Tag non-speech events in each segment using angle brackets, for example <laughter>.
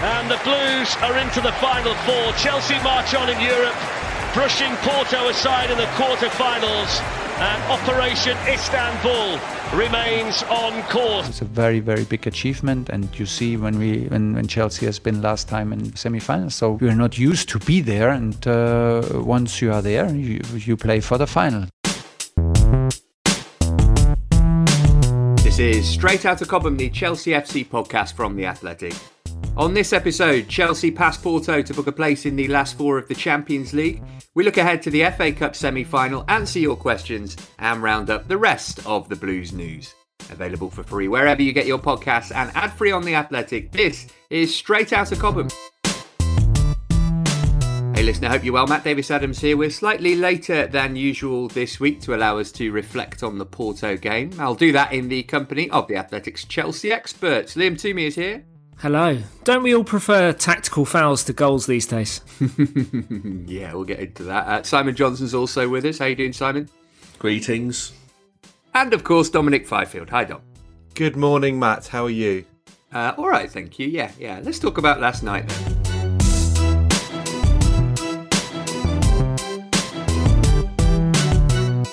And the Blues are into the final four. Chelsea march on in Europe, brushing Porto aside in the quarter-finals. And Operation Istanbul remains on course. It's a very, very big achievement, and you see when we when, when Chelsea has been last time in semi-finals. So you are not used to be there, and uh, once you are there, you, you play for the final. This is Straight Out of Cobham, the Chelsea FC podcast from The Athletic. On this episode, Chelsea pass Porto to book a place in the last four of the Champions League. We look ahead to the FA Cup semi final, answer your questions, and round up the rest of the Blues news. Available for free wherever you get your podcasts and ad free on The Athletic. This is Straight Out of Cobham. Hey listener, hope you're well. Matt Davis Adams here. We're slightly later than usual this week to allow us to reflect on the Porto game. I'll do that in the company of the Athletics Chelsea experts. Liam Toomey is here. Hello. Don't we all prefer tactical fouls to goals these days? <laughs> yeah, we'll get into that. Uh, Simon Johnson's also with us. How you doing, Simon? Greetings. And of course, Dominic Fifield. Hi, Dom. Good morning, Matt. How are you? Uh, all right, thank you. Yeah, yeah. Let's talk about last night then.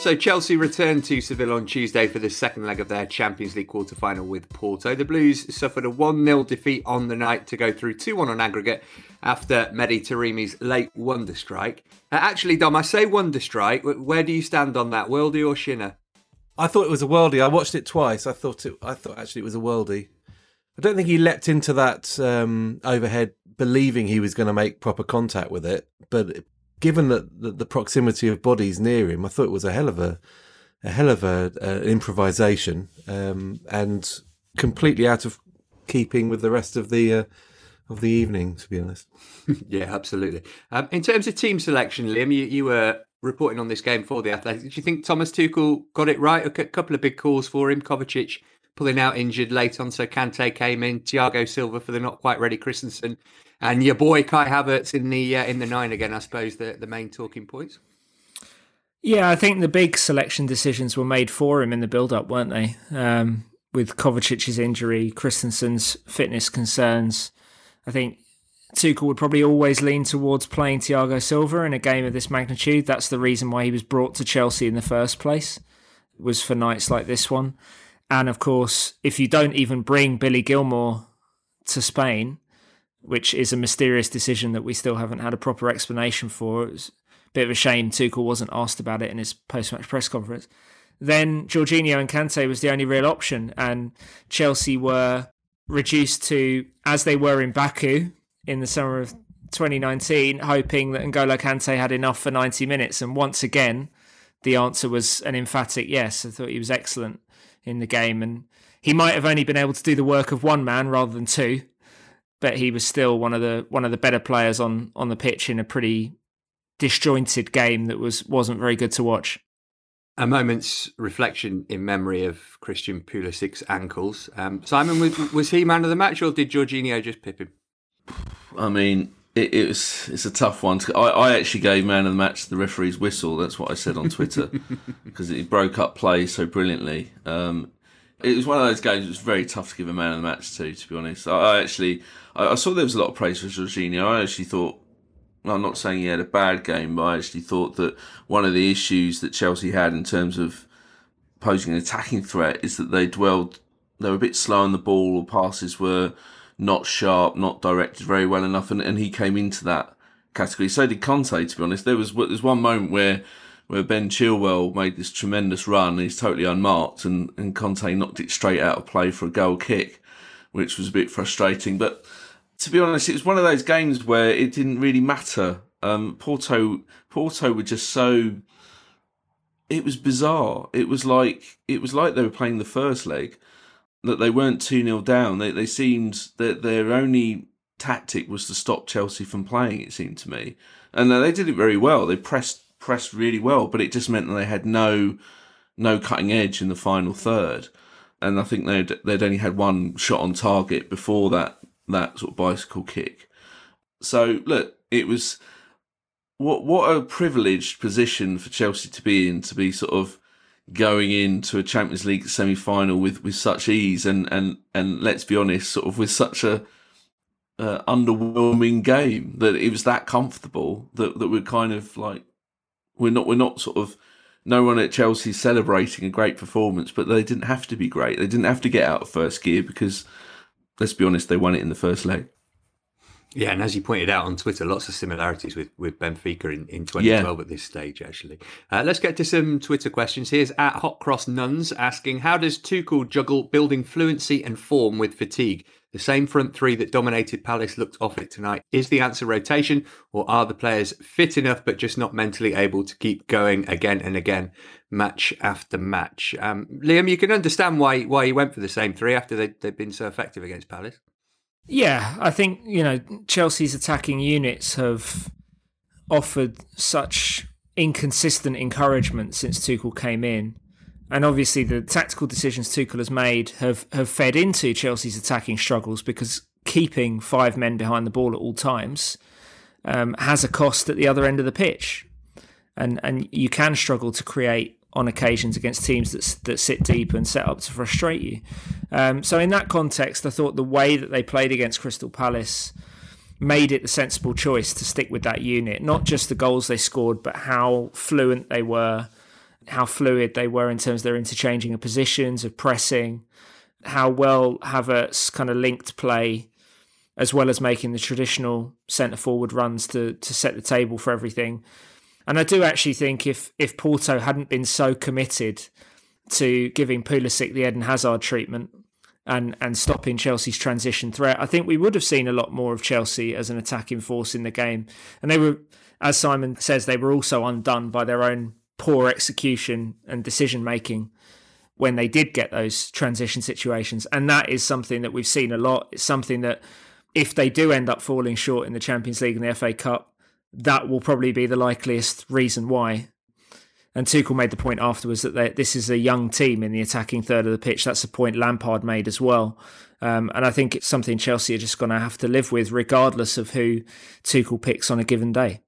So Chelsea returned to Seville on Tuesday for the second leg of their Champions League quarter-final with Porto. The Blues suffered a 1-0 defeat on the night to go through 2-1 on aggregate after Mehdi late wonder strike. Uh, actually, Dom, I say wonder strike. Where do you stand on that, worldie or Shinner? I thought it was a worldie. I watched it twice. I thought it. I thought actually it was a worldie. I don't think he leapt into that um, overhead believing he was going to make proper contact with it, but given that the, the, proximity of bodies near him, I thought it was a hell of a a hell of a, uh, improvisation um, and completely out of keeping with the rest of the uh, of the evening. To be honest, <laughs> yeah, absolutely. Um, in terms of team selection, Liam, you, you were reporting on this game for the Athletics. Do you think Thomas Tuchel got it right? A couple of big calls for him. Kovacic pulling out injured late on, so Kante came in. Thiago Silva for the not quite ready Christensen and your boy Kai Havertz in the uh, in the nine again. I suppose the the main talking points. Yeah, I think the big selection decisions were made for him in the build up, weren't they? Um, with Kovacic's injury, Christensen's fitness concerns, I think Tuchel would probably always lean towards playing Thiago Silva in a game of this magnitude. That's the reason why he was brought to Chelsea in the first place, was for nights like this one. And of course, if you don't even bring Billy Gilmour to Spain, which is a mysterious decision that we still haven't had a proper explanation for. It was a bit of a shame Tuchel wasn't asked about it in his post-match press conference. Then Jorginho and Kante was the only real option, and Chelsea were reduced to as they were in Baku in the summer of 2019, hoping that N'Golo Kante had enough for 90 minutes. And once again, the answer was an emphatic yes. I thought he was excellent in the game, and he might have only been able to do the work of one man rather than two but he was still one of the one of the better players on on the pitch in a pretty disjointed game that was wasn't very good to watch. A moment's reflection in memory of Christian Pulisic's ankles. Um, Simon, was, was he man of the match, or did Jorginho just pip him? I mean, it, it, was it's a tough one. To, I, I actually gave man of the match the referee's whistle. That's what I said on Twitter <laughs> because it broke up play so brilliantly. Um, it was one of those games. It was very tough to give a man of the match to. To be honest, I, I actually I, I, saw there was a lot of praise for Jorginho. I actually thought. I'm not saying he had a bad game, but I actually thought that one of the issues that Chelsea had in terms of posing an attacking threat is that they dwelled. They were a bit slow on the ball, or passes were not sharp, not directed very well enough, and, and he came into that category. So did Kante. To be honest, there was there's one moment where where Ben Chilwell made this tremendous run, and he's totally unmarked, and and Kante knocked it straight out of play for a goal kick, which was a bit frustrating. But to be honest, it was one of those games where it didn't really matter. Um, Porto Porto were just so. It was bizarre. It was like it was like they were playing the first leg that they weren't 2 0 down. They, they seemed that their only tactic was to stop Chelsea from playing, it seemed to me. And they did it very well. They pressed pressed really well, but it just meant that they had no no cutting edge in the final third. And I think they'd they'd only had one shot on target before that that sort of bicycle kick. So look, it was what what a privileged position for Chelsea to be in to be sort of going into a Champions League semi final with, with such ease and, and, and let's be honest, sort of with such a uh, underwhelming game that it was that comfortable that, that we're kind of like we're not we're not sort of no one at Chelsea celebrating a great performance, but they didn't have to be great. They didn't have to get out of first gear because let's be honest, they won it in the first leg. Yeah, and as you pointed out on Twitter, lots of similarities with, with Benfica in, in 2012 yeah. at this stage, actually. Uh, let's get to some Twitter questions. Here's at Hot Cross Nuns asking How does Tuchel juggle building fluency and form with fatigue? The same front three that dominated Palace looked off it tonight. Is the answer rotation, or are the players fit enough but just not mentally able to keep going again and again, match after match? Um, Liam, you can understand why why he went for the same three after they, they've been so effective against Palace. Yeah, I think, you know, Chelsea's attacking units have offered such inconsistent encouragement since Tuchel came in. And obviously, the tactical decisions Tuchel has made have, have fed into Chelsea's attacking struggles because keeping five men behind the ball at all times um, has a cost at the other end of the pitch. And, and you can struggle to create on occasions against teams that that sit deep and set up to frustrate you. Um, so in that context, I thought the way that they played against Crystal Palace made it the sensible choice to stick with that unit. Not just the goals they scored, but how fluent they were, how fluid they were in terms of their interchanging of positions, of pressing, how well Havertz kind of linked play, as well as making the traditional centre forward runs to to set the table for everything. And I do actually think if if Porto hadn't been so committed to giving Pulisic the Eden Hazard treatment and and stopping Chelsea's transition threat, I think we would have seen a lot more of Chelsea as an attacking force in the game. And they were, as Simon says, they were also undone by their own poor execution and decision making when they did get those transition situations. And that is something that we've seen a lot. It's something that if they do end up falling short in the Champions League and the FA Cup, that will probably be the likeliest reason why. And Tuchel made the point afterwards that this is a young team in the attacking third of the pitch. That's a point Lampard made as well. Um, and I think it's something Chelsea are just going to have to live with, regardless of who Tuchel picks on a given day.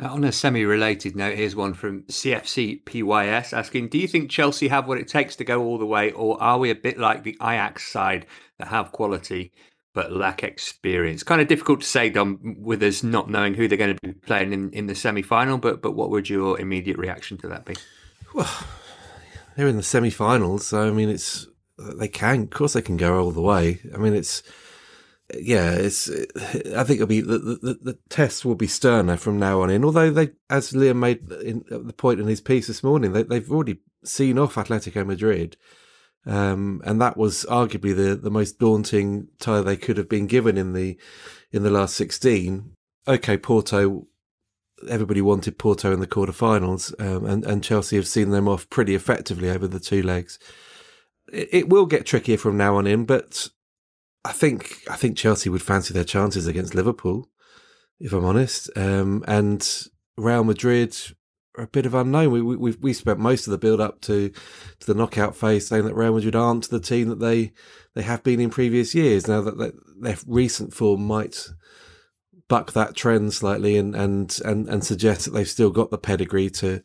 Uh, on a semi related note, here's one from CFC PYS asking Do you think Chelsea have what it takes to go all the way, or are we a bit like the Ajax side that have quality but lack experience. Kind of difficult to say, Dom, with us not knowing who they're going to be playing in, in the semi final. But but what would your immediate reaction to that be? Well, they're in the semi-finals, so I mean, it's they can, of course, they can go all the way. I mean, it's yeah, it's. I think it'll be the, the the test will be sterner from now on in. Although they, as Liam made in, the point in his piece this morning, they, they've already seen off Atletico Madrid. Um, and that was arguably the, the most daunting tie they could have been given in the in the last sixteen. Okay, Porto. Everybody wanted Porto in the quarterfinals, um, and and Chelsea have seen them off pretty effectively over the two legs. It, it will get trickier from now on in, but I think I think Chelsea would fancy their chances against Liverpool, if I'm honest. Um, and Real Madrid, a bit of unknown. We we we spent most of the build up to to the knockout phase saying that Real Madrid aren't the team that they they have been in previous years. Now that, that their recent form might buck that trend slightly and and and, and suggest that they've still got the pedigree to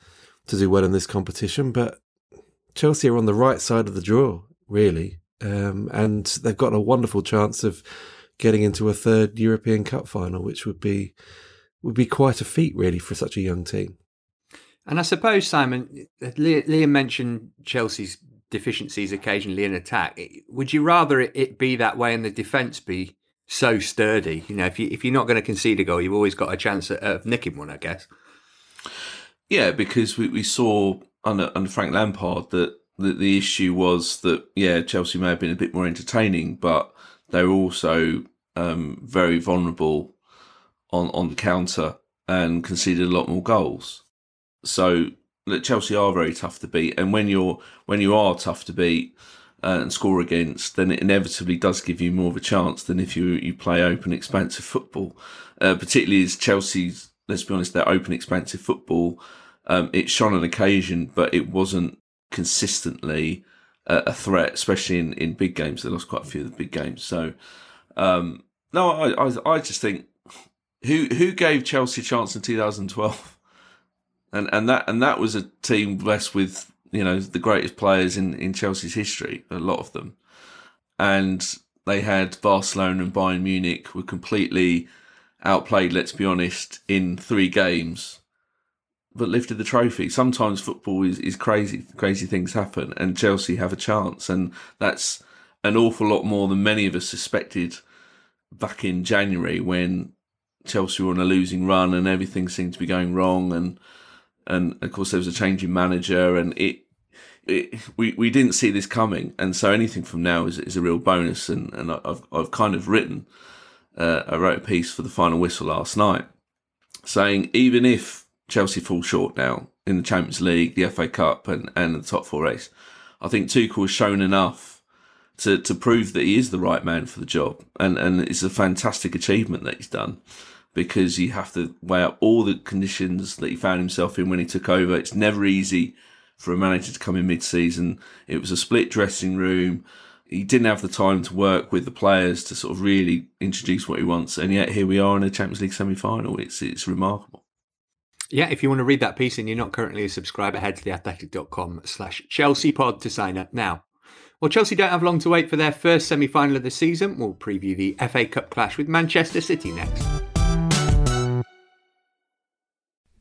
to do well in this competition. But Chelsea are on the right side of the draw, really, um, and they've got a wonderful chance of getting into a third European Cup final, which would be would be quite a feat, really, for such a young team. And I suppose, Simon, Liam mentioned Chelsea's deficiencies occasionally in attack. Would you rather it be that way and the defence be so sturdy? You know, if you if you're not going to concede a goal, you've always got a chance of, nicking one, I guess. Yeah, because we, we saw under under Frank Lampard that the, the issue was that yeah, Chelsea may have been a bit more entertaining, but they were also um, very vulnerable on on the counter and conceded a lot more goals. So that Chelsea are very tough to beat, and when you're when you are tough to beat uh, and score against, then it inevitably does give you more of a chance than if you you play open, expansive football. Uh, particularly as Chelsea's, let's be honest, their open, expansive football, um, it shone on occasion, but it wasn't consistently a, a, threat, especially in, in big games. They lost quite a few of the big games. So, um, no, I, I I just think who who gave Chelsea a chance in 2012 and and that and that was a team blessed with you know the greatest players in in Chelsea's history, a lot of them, and they had Barcelona and Bayern Munich were completely outplayed. Let's be honest, in three games, but lifted the trophy. Sometimes football is is crazy, crazy things happen, and Chelsea have a chance, and that's an awful lot more than many of us suspected back in January when Chelsea were on a losing run and everything seemed to be going wrong and and of course there was a change in manager, and it, it we we didn't see this coming, and so anything from now is is a real bonus. And and I've I've kind of written, uh, I wrote a piece for the final whistle last night, saying even if Chelsea fall short now in the Champions League, the FA Cup, and and the top four race, I think Tuchel has shown enough to to prove that he is the right man for the job, and and it's a fantastic achievement that he's done because you have to weigh up all the conditions that he found himself in when he took over. It's never easy for a manager to come in mid-season. It was a split dressing room. He didn't have the time to work with the players to sort of really introduce what he wants, and yet here we are in a Champions League semi-final. It's it's remarkable. Yeah, if you want to read that piece and you're not currently a subscriber, head to theathletic.com slash Chelsea pod to sign up now. Well, Chelsea don't have long to wait for their first semi final of the season. We'll preview the FA Cup clash with Manchester City next.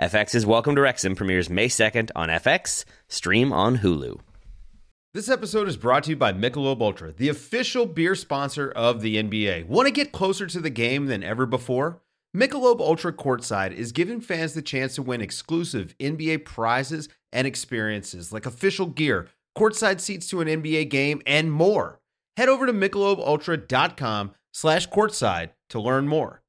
FX's Welcome to Wrexham premieres May 2nd on FX, stream on Hulu. This episode is brought to you by Michelob Ultra, the official beer sponsor of the NBA. Want to get closer to the game than ever before? Michelob Ultra Courtside is giving fans the chance to win exclusive NBA prizes and experiences like official gear, courtside seats to an NBA game, and more. Head over to michelobultra.com slash courtside to learn more.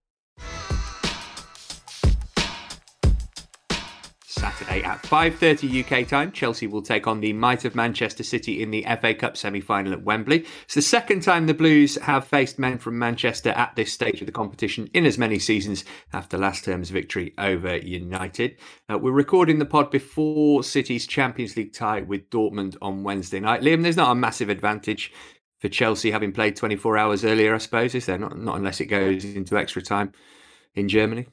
Saturday at 5:30 UK time, Chelsea will take on the might of Manchester City in the FA Cup semi-final at Wembley. It's the second time the Blues have faced men from Manchester at this stage of the competition in as many seasons after last term's victory over United. Uh, we're recording the pod before City's Champions League tie with Dortmund on Wednesday night. Liam, there's not a massive advantage for Chelsea having played 24 hours earlier, I suppose, is there? Not, not unless it goes into extra time in Germany.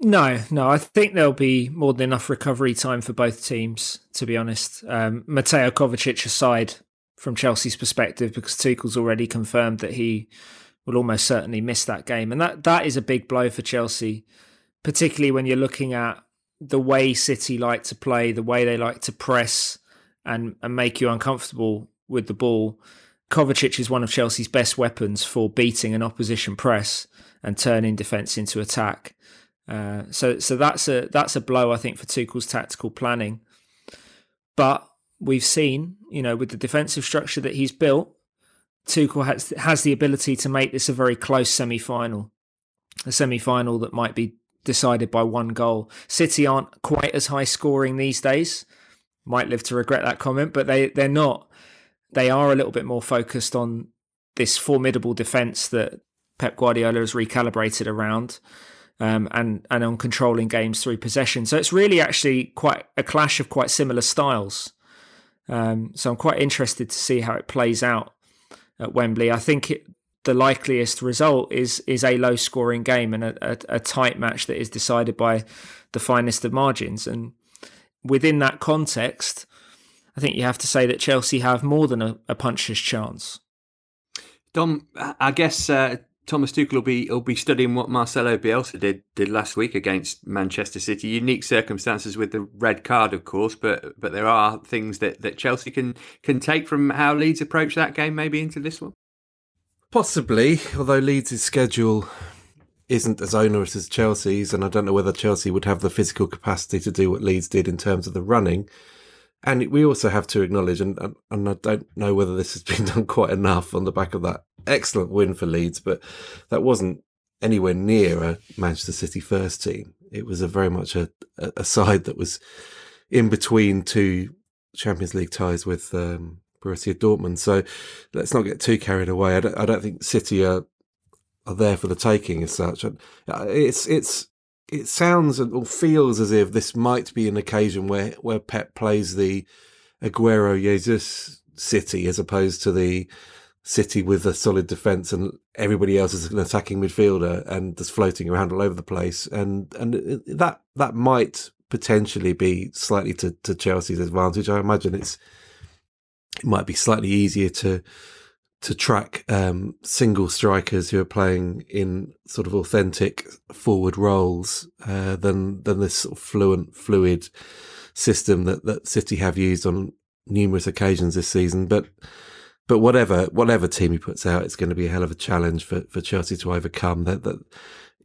No, no, I think there'll be more than enough recovery time for both teams, to be honest. Um, Mateo Kovacic aside from Chelsea's perspective, because Tuchel's already confirmed that he will almost certainly miss that game. And that, that is a big blow for Chelsea, particularly when you're looking at the way City like to play, the way they like to press and, and make you uncomfortable with the ball. Kovacic is one of Chelsea's best weapons for beating an opposition press and turning defence into attack. Uh, so so that's a that's a blow I think for Tuchel's tactical planning. But we've seen, you know, with the defensive structure that he's built, Tuchel has has the ability to make this a very close semi-final, a semi-final that might be decided by one goal. City aren't quite as high scoring these days. Might live to regret that comment, but they they're not. They are a little bit more focused on this formidable defense that Pep Guardiola has recalibrated around. Um, and and on controlling games through possession. So it's really actually quite a clash of quite similar styles. Um, so I'm quite interested to see how it plays out at Wembley. I think it, the likeliest result is is a low scoring game and a, a, a, tight match that is decided by the finest of margins. And within that context, I think you have to say that Chelsea have more than a, a puncher's chance. Dom, I guess uh, Thomas Tuchel will be will be studying what Marcelo Bielsa did did last week against Manchester City. Unique circumstances with the red card, of course, but but there are things that, that Chelsea can can take from how Leeds approach that game, maybe into this one. Possibly, although Leeds' schedule isn't as onerous as Chelsea's, and I don't know whether Chelsea would have the physical capacity to do what Leeds did in terms of the running. And we also have to acknowledge, and, and I don't know whether this has <laughs> been done quite enough on the back of that excellent win for Leeds, but that wasn't anywhere near a Manchester City first team. It was a very much a, a side that was in between two Champions League ties with um, Borussia Dortmund. So let's not get too carried away. I don't, I don't think City are are there for the taking as such. Uh, it's it's it sounds or feels as if this might be an occasion where where Pep plays the Aguero Jesus City as opposed to the City with a solid defence and everybody else is an attacking midfielder and just floating around all over the place. And and that that might potentially be slightly to, to Chelsea's advantage. I imagine it's it might be slightly easier to to track um, single strikers who are playing in sort of authentic forward roles uh, than than this sort of fluent fluid system that, that City have used on numerous occasions this season. But but whatever whatever team he puts out, it's going to be a hell of a challenge for, for Chelsea to overcome. That that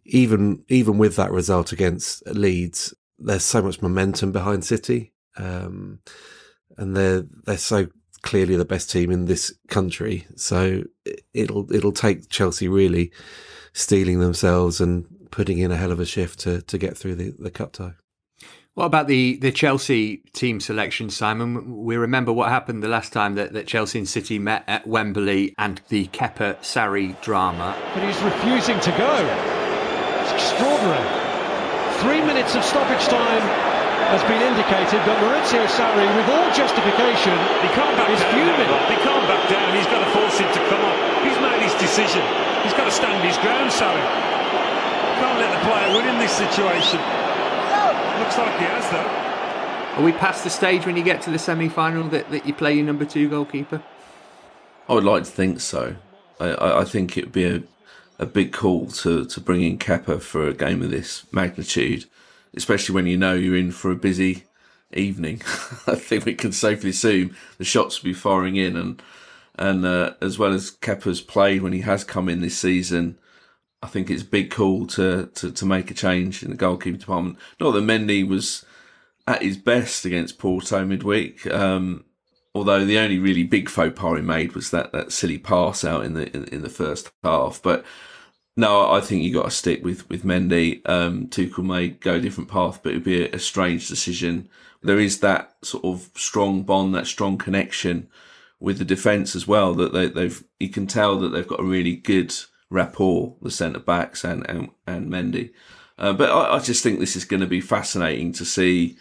even even with that result against Leeds, there's so much momentum behind City, um, and they're they're so clearly the best team in this country. So it'll it'll take Chelsea really steeling themselves and putting in a hell of a shift to to get through the, the cup tie. What about the, the Chelsea team selection, Simon? We remember what happened the last time that, that Chelsea and City met at Wembley and the Kepa Sarri drama. But he's refusing to go. It's extraordinary. Three minutes of stoppage time has been indicated, but Maurizio Sarri, with all justification, he can't back is down. fuming. He can't back down. He's got to force him to come up. He's made his decision. He's got to stand his ground, Sarri. Can't let the player win in this situation. Looks like he has, though. Are we past the stage when you get to the semi-final that, that you play your number two goalkeeper? I would like to think so. I, I think it would be a, a big call to, to bring in Kepa for a game of this magnitude especially when you know you're in for a busy evening. <laughs> I think we can safely assume the shots will be firing in, and and uh, as well as Kepa's played when he has come in this season, I think it's a big call to, to, to make a change in the goalkeeping department. Not that Mendy was at his best against Porto midweek, um, although the only really big faux pas he made was that, that silly pass out in the in, in the first half. But no, I think you got to stick with with Mendy. Um, Tuchel may go a different path, but it would be a, a, strange decision. There is that sort of strong bond, that strong connection with the defence as well. That they, they've you can tell that they've got a really good rapport, the centre backs and and, and Mendy. Uh, but I, I just think this is going to be fascinating to see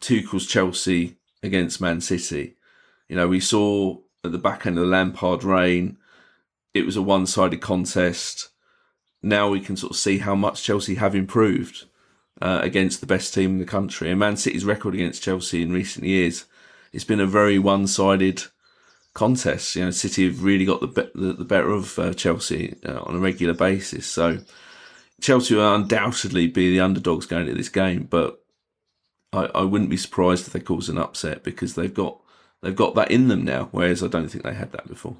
Tuchel's Chelsea against Man City. You know, we saw at the back end of the Lampard reign it was a one sided contest. Now we can sort of see how much Chelsea have improved uh, against the best team in the country. And Man City's record against Chelsea in recent years, it's been a very one sided contest. You know, City have really got the be- the, the, better of uh, Chelsea uh, on a regular basis. So Chelsea will undoubtedly be the underdogs going into this game, but I, I wouldn't be surprised if they cause an upset because they've got they've got that in them now, whereas I don't think they had that before.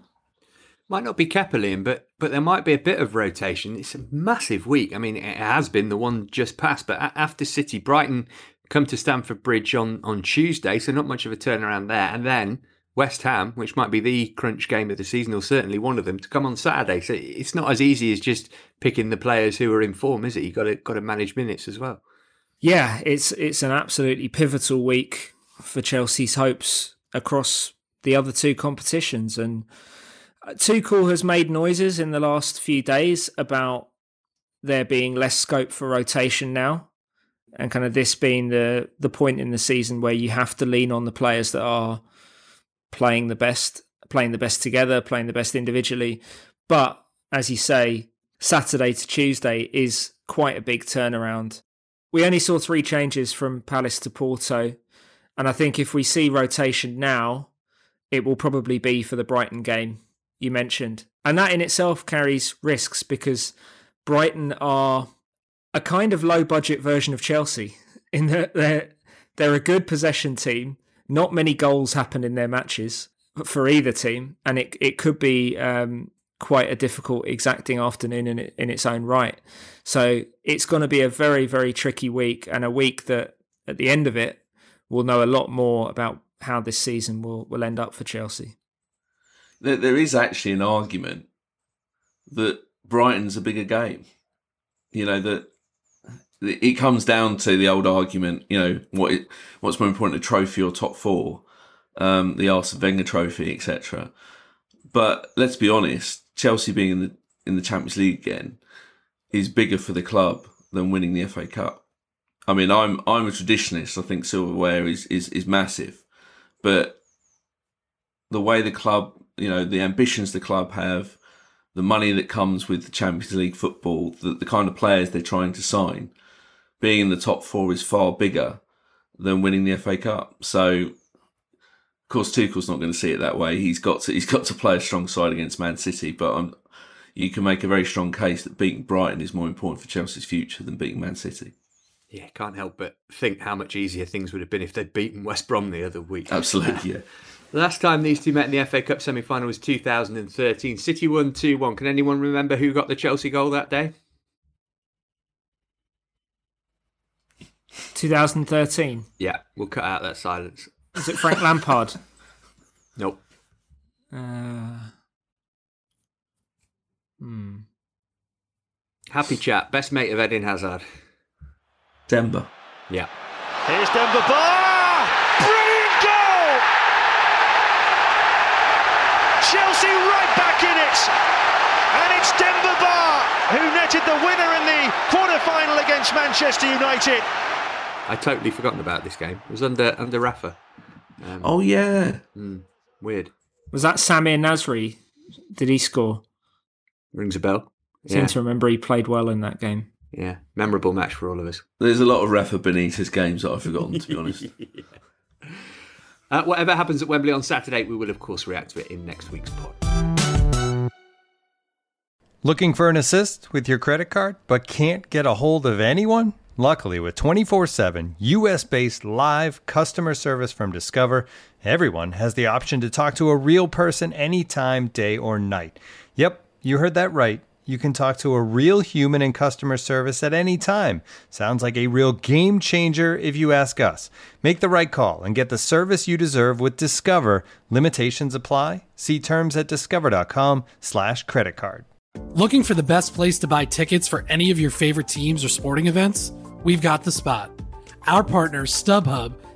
Might not be Kepa, but but there might be a bit of rotation. It's a massive week. I mean, it has been the one just past, but after City, Brighton come to Stamford Bridge on on Tuesday, so not much of a turnaround there, and then West Ham, which might be the crunch game of the season, or certainly one of them, to come on Saturday. So it's not as easy as just picking the players who are in form, is it? You've got to got to manage minutes as well. Yeah, it's it's an absolutely pivotal week for Chelsea's hopes across the other two competitions, and Tuchel has made noises in the last few days about there being less scope for rotation now, and kind of this being the the point in the season where you have to lean on the players that are playing the best, playing the best together, playing the best individually. But as you say, Saturday to Tuesday is quite a big turnaround. We only saw three changes from Palace to Porto. And I think if we see rotation now, it will probably be for the Brighton game you mentioned. And that in itself carries risks because Brighton are a kind of low budget version of Chelsea <laughs> in that they're, they're a good possession team not many goals happen in their matches for either team, and it it could be um, quite a difficult, exacting afternoon in in its own right. So it's going to be a very very tricky week, and a week that at the end of it we'll know a lot more about how this season will will end up for Chelsea. There, there is actually an argument that Brighton's a bigger game. You know that it comes down to the old argument, you know, what it, what's more important, a trophy or top four, um, the Arsene Wenger trophy, etc. But let's be honest, Chelsea being in the in the Champions League again is bigger for the club than winning the FA Cup. I mean, I'm I'm a traditionalist. I think silverware is is is massive, but the way the club, you know, the ambitions the club have, the money that comes with the Champions League football, the, the kind of players they're trying to sign, being in the top four is far bigger than winning the FA Cup. So, of course, Tuchel's not going to see it that way. He's got to he's got to play a strong side against Man City, but I'm, you can make a very strong case that beating Brighton is more important for Chelsea's future than beating Man City. Yeah, can't help but think how much easier things would have been if they'd beaten West Brom the other week. <laughs> Absolutely, yeah. Last time these two met in the FA Cup semi final was 2013. City won 2 1. Can anyone remember who got the Chelsea goal that day? 2013. Yeah, we'll cut out that silence. Is it Frank Lampard? <laughs> nope. Uh, hmm. Happy chat. Best mate of Eden Hazard. Demba. Yeah. Here's Demba Ba! Brilliant goal! Chelsea right back in it. And it's Demba Ba who netted the winner in the quarter-final against Manchester United. I totally forgotten about this game. It was under under Rafa. Um, oh yeah. Mm, weird. Was that Samir Nasri? Did he score? Rings a bell. I seem to remember he played well in that game. Yeah, memorable match for all of us. There's a lot of Rafa Benitez games that I've forgotten, to be <laughs> honest. yeah. uh, whatever happens at Wembley on Saturday, we will of course react to it in next week's pod. Looking for an assist with your credit card, but can't get a hold of anyone? Luckily, with 24 7 US based live customer service from Discover, everyone has the option to talk to a real person anytime, day or night. Yep, you heard that right. You can talk to a real human in customer service at any time. Sounds like a real game changer if you ask us. Make the right call and get the service you deserve with Discover. Limitations apply. See terms at discover.com/slash credit card. Looking for the best place to buy tickets for any of your favorite teams or sporting events? we've got the spot. Our partner, StubHub,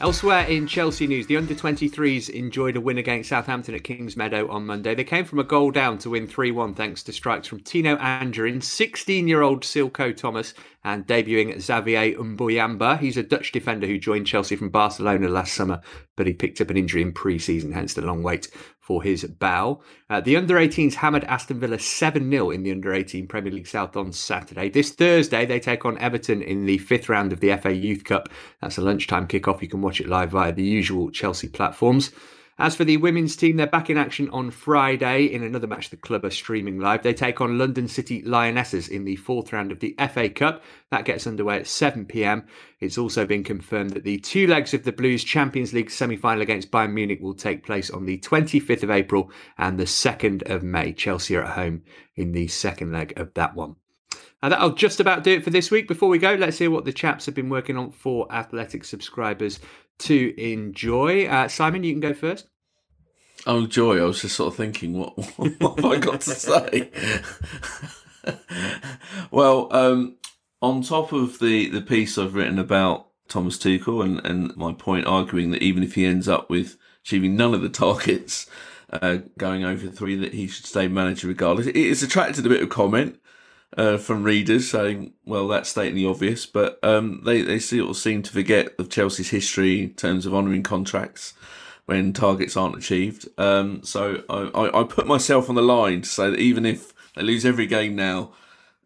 Elsewhere in Chelsea news, the under 23s enjoyed a win against Southampton at Kingsmeadow on Monday. They came from a goal down to win 3 1 thanks to strikes from Tino Anjorin, 16 year old Silko Thomas, and debuting Xavier Mbuyamba. He's a Dutch defender who joined Chelsea from Barcelona last summer, but he picked up an injury in pre season, hence the long wait for his bow. Uh, the under 18s hammered Aston Villa 7 0 in the under 18 Premier League South on Saturday. This Thursday, they take on Everton in the fifth round of the FA Youth Cup. That's a lunchtime kickoff. You can watch it live via the usual Chelsea platforms. As for the women's team, they're back in action on Friday in another match the club are streaming live. They take on London City Lionesses in the fourth round of the FA Cup. That gets underway at 7 pm. It's also been confirmed that the two legs of the Blues Champions League semi final against Bayern Munich will take place on the 25th of April and the 2nd of May. Chelsea are at home in the second leg of that one. And that'll just about do it for this week. Before we go, let's hear what the chaps have been working on for athletic subscribers to enjoy. Uh, Simon, you can go first. Oh, joy. I was just sort of thinking, what, <laughs> what have I got to say? <laughs> well, um, on top of the, the piece I've written about Thomas Tuchel and, and my point arguing that even if he ends up with achieving none of the targets uh, going over three, that he should stay manager regardless, it has attracted a bit of comment. Uh, from readers saying, well, that's stating the obvious, but um, they, they still seem to forget of Chelsea's history in terms of honouring contracts when targets aren't achieved. Um, so I, I, put myself on the line to say that even if they lose every game now,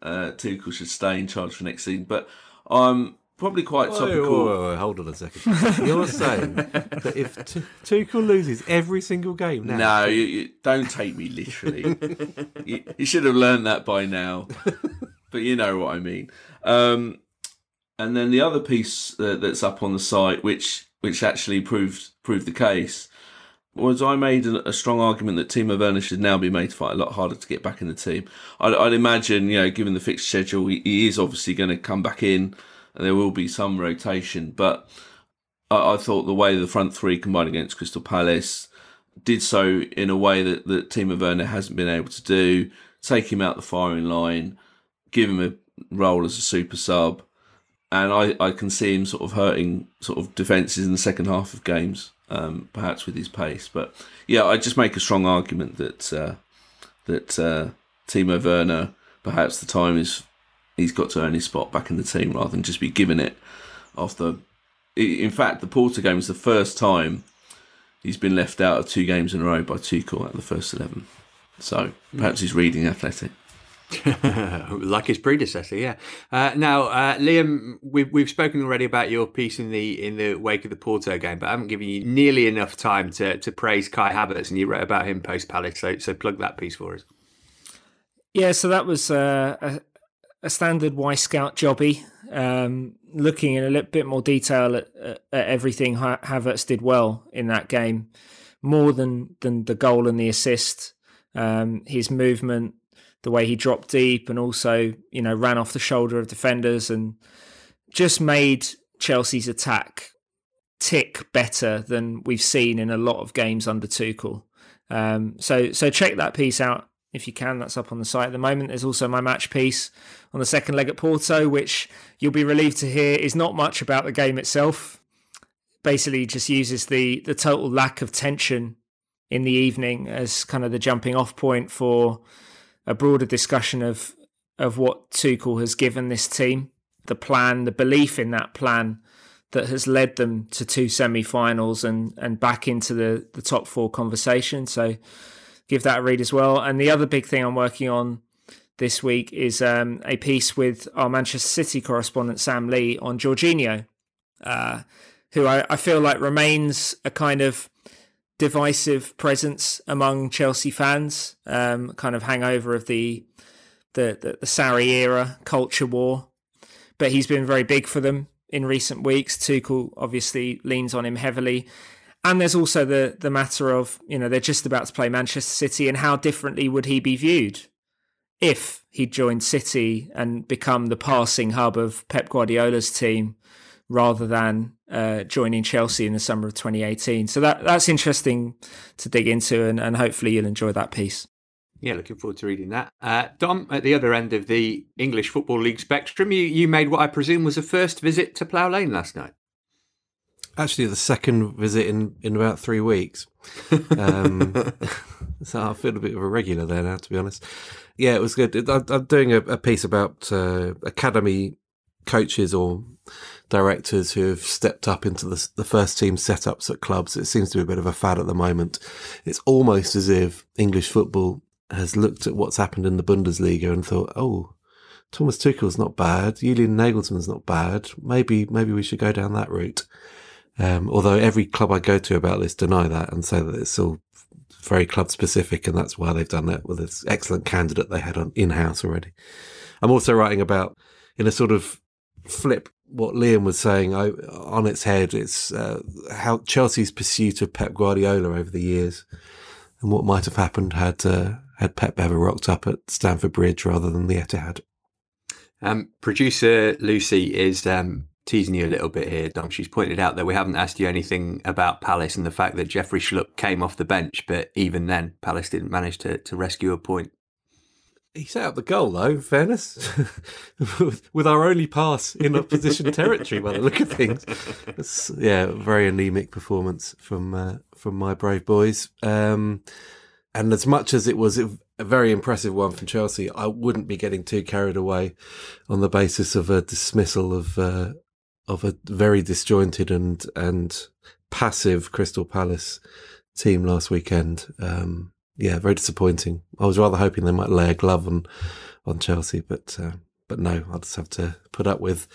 uh, Tuchel should stay in charge for next season. But I'm probably quite whoa, topical. Whoa, whoa, hold on a second. You're <laughs> saying that if T- Tuchel loses every single game now, no, you, you, don't take me literally. <laughs> you, you, should have learned that by now. but you know what I mean. Um, and then the other piece uh, that's up on the site, which which actually proved proved the case, was I made a, a strong argument that Timo Werner should now be made to fight a lot harder to get back in the team. I'd, I'd imagine, you know, given the fixed schedule, he, he is obviously going to come back in, there will be some rotation. But I, I, thought the way the front three combined against Crystal Palace did so in a way that that Timo Werner hasn't been able to do. Take him out the firing line, give him a role as a super sub and I, I can see him sort of hurting sort of defences in the second half of games, um, perhaps with his pace. But yeah, I just make a strong argument that uh, that uh, Timo Werner, perhaps the time is he's got to earn his spot back in the team rather than just be given it after. In fact, the Porto game was the first time he's been left out of two games in a row by Tuchel at the first eleven. So perhaps he's reading Athletic. <laughs> like his predecessor, yeah. Uh, now, uh, Liam, we've we've spoken already about your piece in the in the wake of the Porto game, but I haven't given you nearly enough time to to praise Kai Havertz, and you wrote about him post Palace. So so plug that piece for us. Yeah, so that was uh, a, standard standard Wyscout jobby. Um, looking in a little bit more detail at, at everything Havertz did well in that game, more than than the goal and the assist. Um, his movement, the way he dropped deep and also, you know, ran off the shoulder of defenders and just made Chelsea's attack tick better than we've seen in a lot of games under Tuchel. Um, so so check that piece out if you can. That's up on the site at the moment. There's also my match piece on the second leg at Porto, which you'll be relieved to hear is not much about the game itself. Basically, just uses the the total lack of tension in the evening as kind of the jumping off point for a broader discussion of of what Tuchel has given this team, the plan, the belief in that plan that has led them to two semi-finals and and back into the the top four conversation. So give that a read as well. And the other big thing I'm working on this week is um, a piece with our Manchester City correspondent Sam Lee on Jorginho, uh, who I, I feel like remains a kind of divisive presence among Chelsea fans, um, kind of hangover of the, the the, the Sarri era culture war. But he's been very big for them in recent weeks. Tuchel obviously leans on him heavily. And there's also the the matter of, you know, they're just about to play Manchester City and how differently would he be viewed if he'd joined City and become the passing hub of Pep Guardiola's team rather than uh, joining Chelsea in the summer of 2018. So that that's interesting to dig into, and, and hopefully you'll enjoy that piece. Yeah, looking forward to reading that. Uh, Dom, at the other end of the English Football League spectrum, you, you made what I presume was a first visit to Plough Lane last night. Actually, the second visit in, in about three weeks. Um, <laughs> so I feel a bit of a regular there now, to be honest. Yeah, it was good. I, am doing a, a, piece about uh, academy coaches or directors who have stepped up into the, the first team setups at clubs. It seems to be a bit of a fad at the moment. It's almost as if English football has looked at what's happened in the Bundesliga and thought, oh, Thomas Tuchel's not bad. Julian Nagelsmann's not bad. Maybe, maybe we should go down that route. Um, although every club I go to about this deny that and say that it's all very club specific, and that's why they've done that with this excellent candidate they had on in house already. I'm also writing about in a sort of flip what Liam was saying I, on its head. It's uh, how Chelsea's pursuit of Pep Guardiola over the years, and what might have happened had uh, had Pep ever rocked up at Stamford Bridge rather than the Etihad. Um, producer Lucy is um, teasing you a little bit here, Dom. She's pointed out that we haven't asked you anything about Palace and the fact that Jeffrey Schlupp came off the bench, but even then, Palace didn't manage to, to rescue a point. He set up the goal, though, in fairness, <laughs> with our only pass in opposition territory by the look of things. It's, yeah, very anemic performance from uh, from my brave boys. Um, and as much as it was a very impressive one from Chelsea, I wouldn't be getting too carried away on the basis of a dismissal of uh, of a very disjointed and and passive Crystal Palace team last weekend. Um, yeah, very disappointing. I was rather hoping they might lay a glove on on Chelsea, but uh, but no, I'll just have to put up with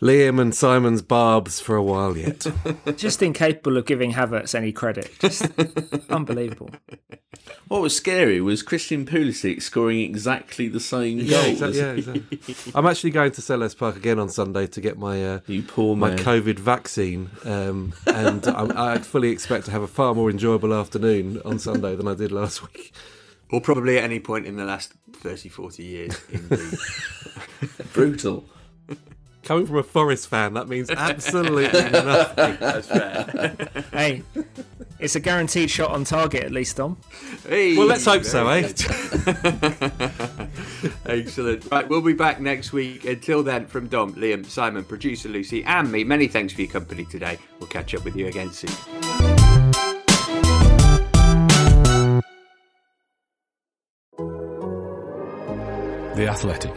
Liam and Simon's barbs for a while yet. <laughs> just incapable of giving Havertz any credit. Just <laughs> unbelievable. What was scary was Christian Pulisic scoring exactly the same goal. Yeah, exactly, yeah, exactly. I'm actually going to Selhurst Park again on Sunday to get my uh, you poor my. COVID vaccine, um, and I'm, I fully expect to have a far more enjoyable afternoon on Sunday than I did last week. Or probably at any point in the last 30, 40 years. <laughs> <laughs> Brutal. Coming from a Forest fan, that means <laughs> absolutely nothing. That's fair. hey, it's a guaranteed shot on target, at least, Dom. Hey, Well, let's hope so, eh? Excellent. Right, we'll be back next week. Until then, from Dom, Liam, Simon, producer Lucy, and me, many thanks for your company today. We'll catch up with you again soon. The Athletic.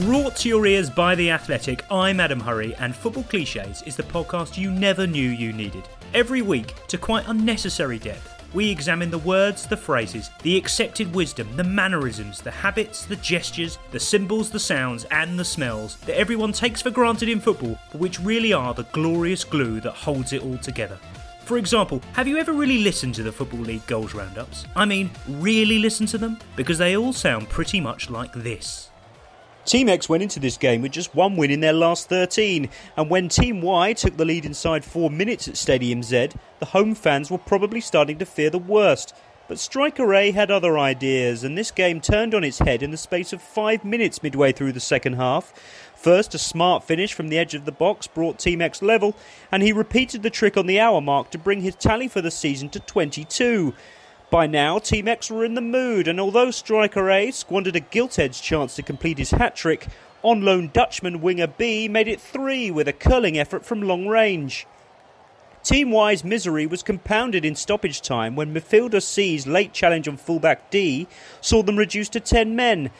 Brought to your ears by The Athletic, I'm Adam Hurrey, and Football Cliches is the podcast you never knew you needed. Every week, to quite unnecessary depth, we examine the words, the phrases, the accepted wisdom, the mannerisms, the habits, the gestures, the symbols, the sounds, and the smells that everyone takes for granted in football, but which really are the glorious glue that holds it all together. For example, have you ever really listened to the Football League goals roundups? I mean, really listened to them? Because they all sound pretty much like this. Team X went into this game with just one win in their last 13, and when Team Y took the lead inside four minutes at Stadium Z, the home fans were probably starting to fear the worst. But Striker A had other ideas, and this game turned on its head in the space of five minutes midway through the second half. First, a smart finish from the edge of the box brought Team X level, and he repeated the trick on the hour mark to bring his tally for the season to 22. By now, Team X were in the mood, and although striker A squandered a gilt edged chance to complete his hat trick, on loan Dutchman winger B made it three with a curling effort from long range. Team Y's misery was compounded in stoppage time when midfielder C's late challenge on fullback D saw them reduced to 10 men.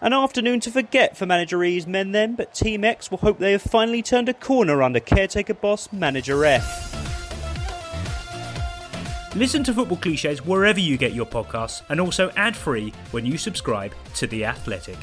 An afternoon to forget for manager E's men then, but Team X will hope they have finally turned a corner under caretaker boss manager F. Listen to Football Cliches wherever you get your podcasts and also ad free when you subscribe to The Athletic.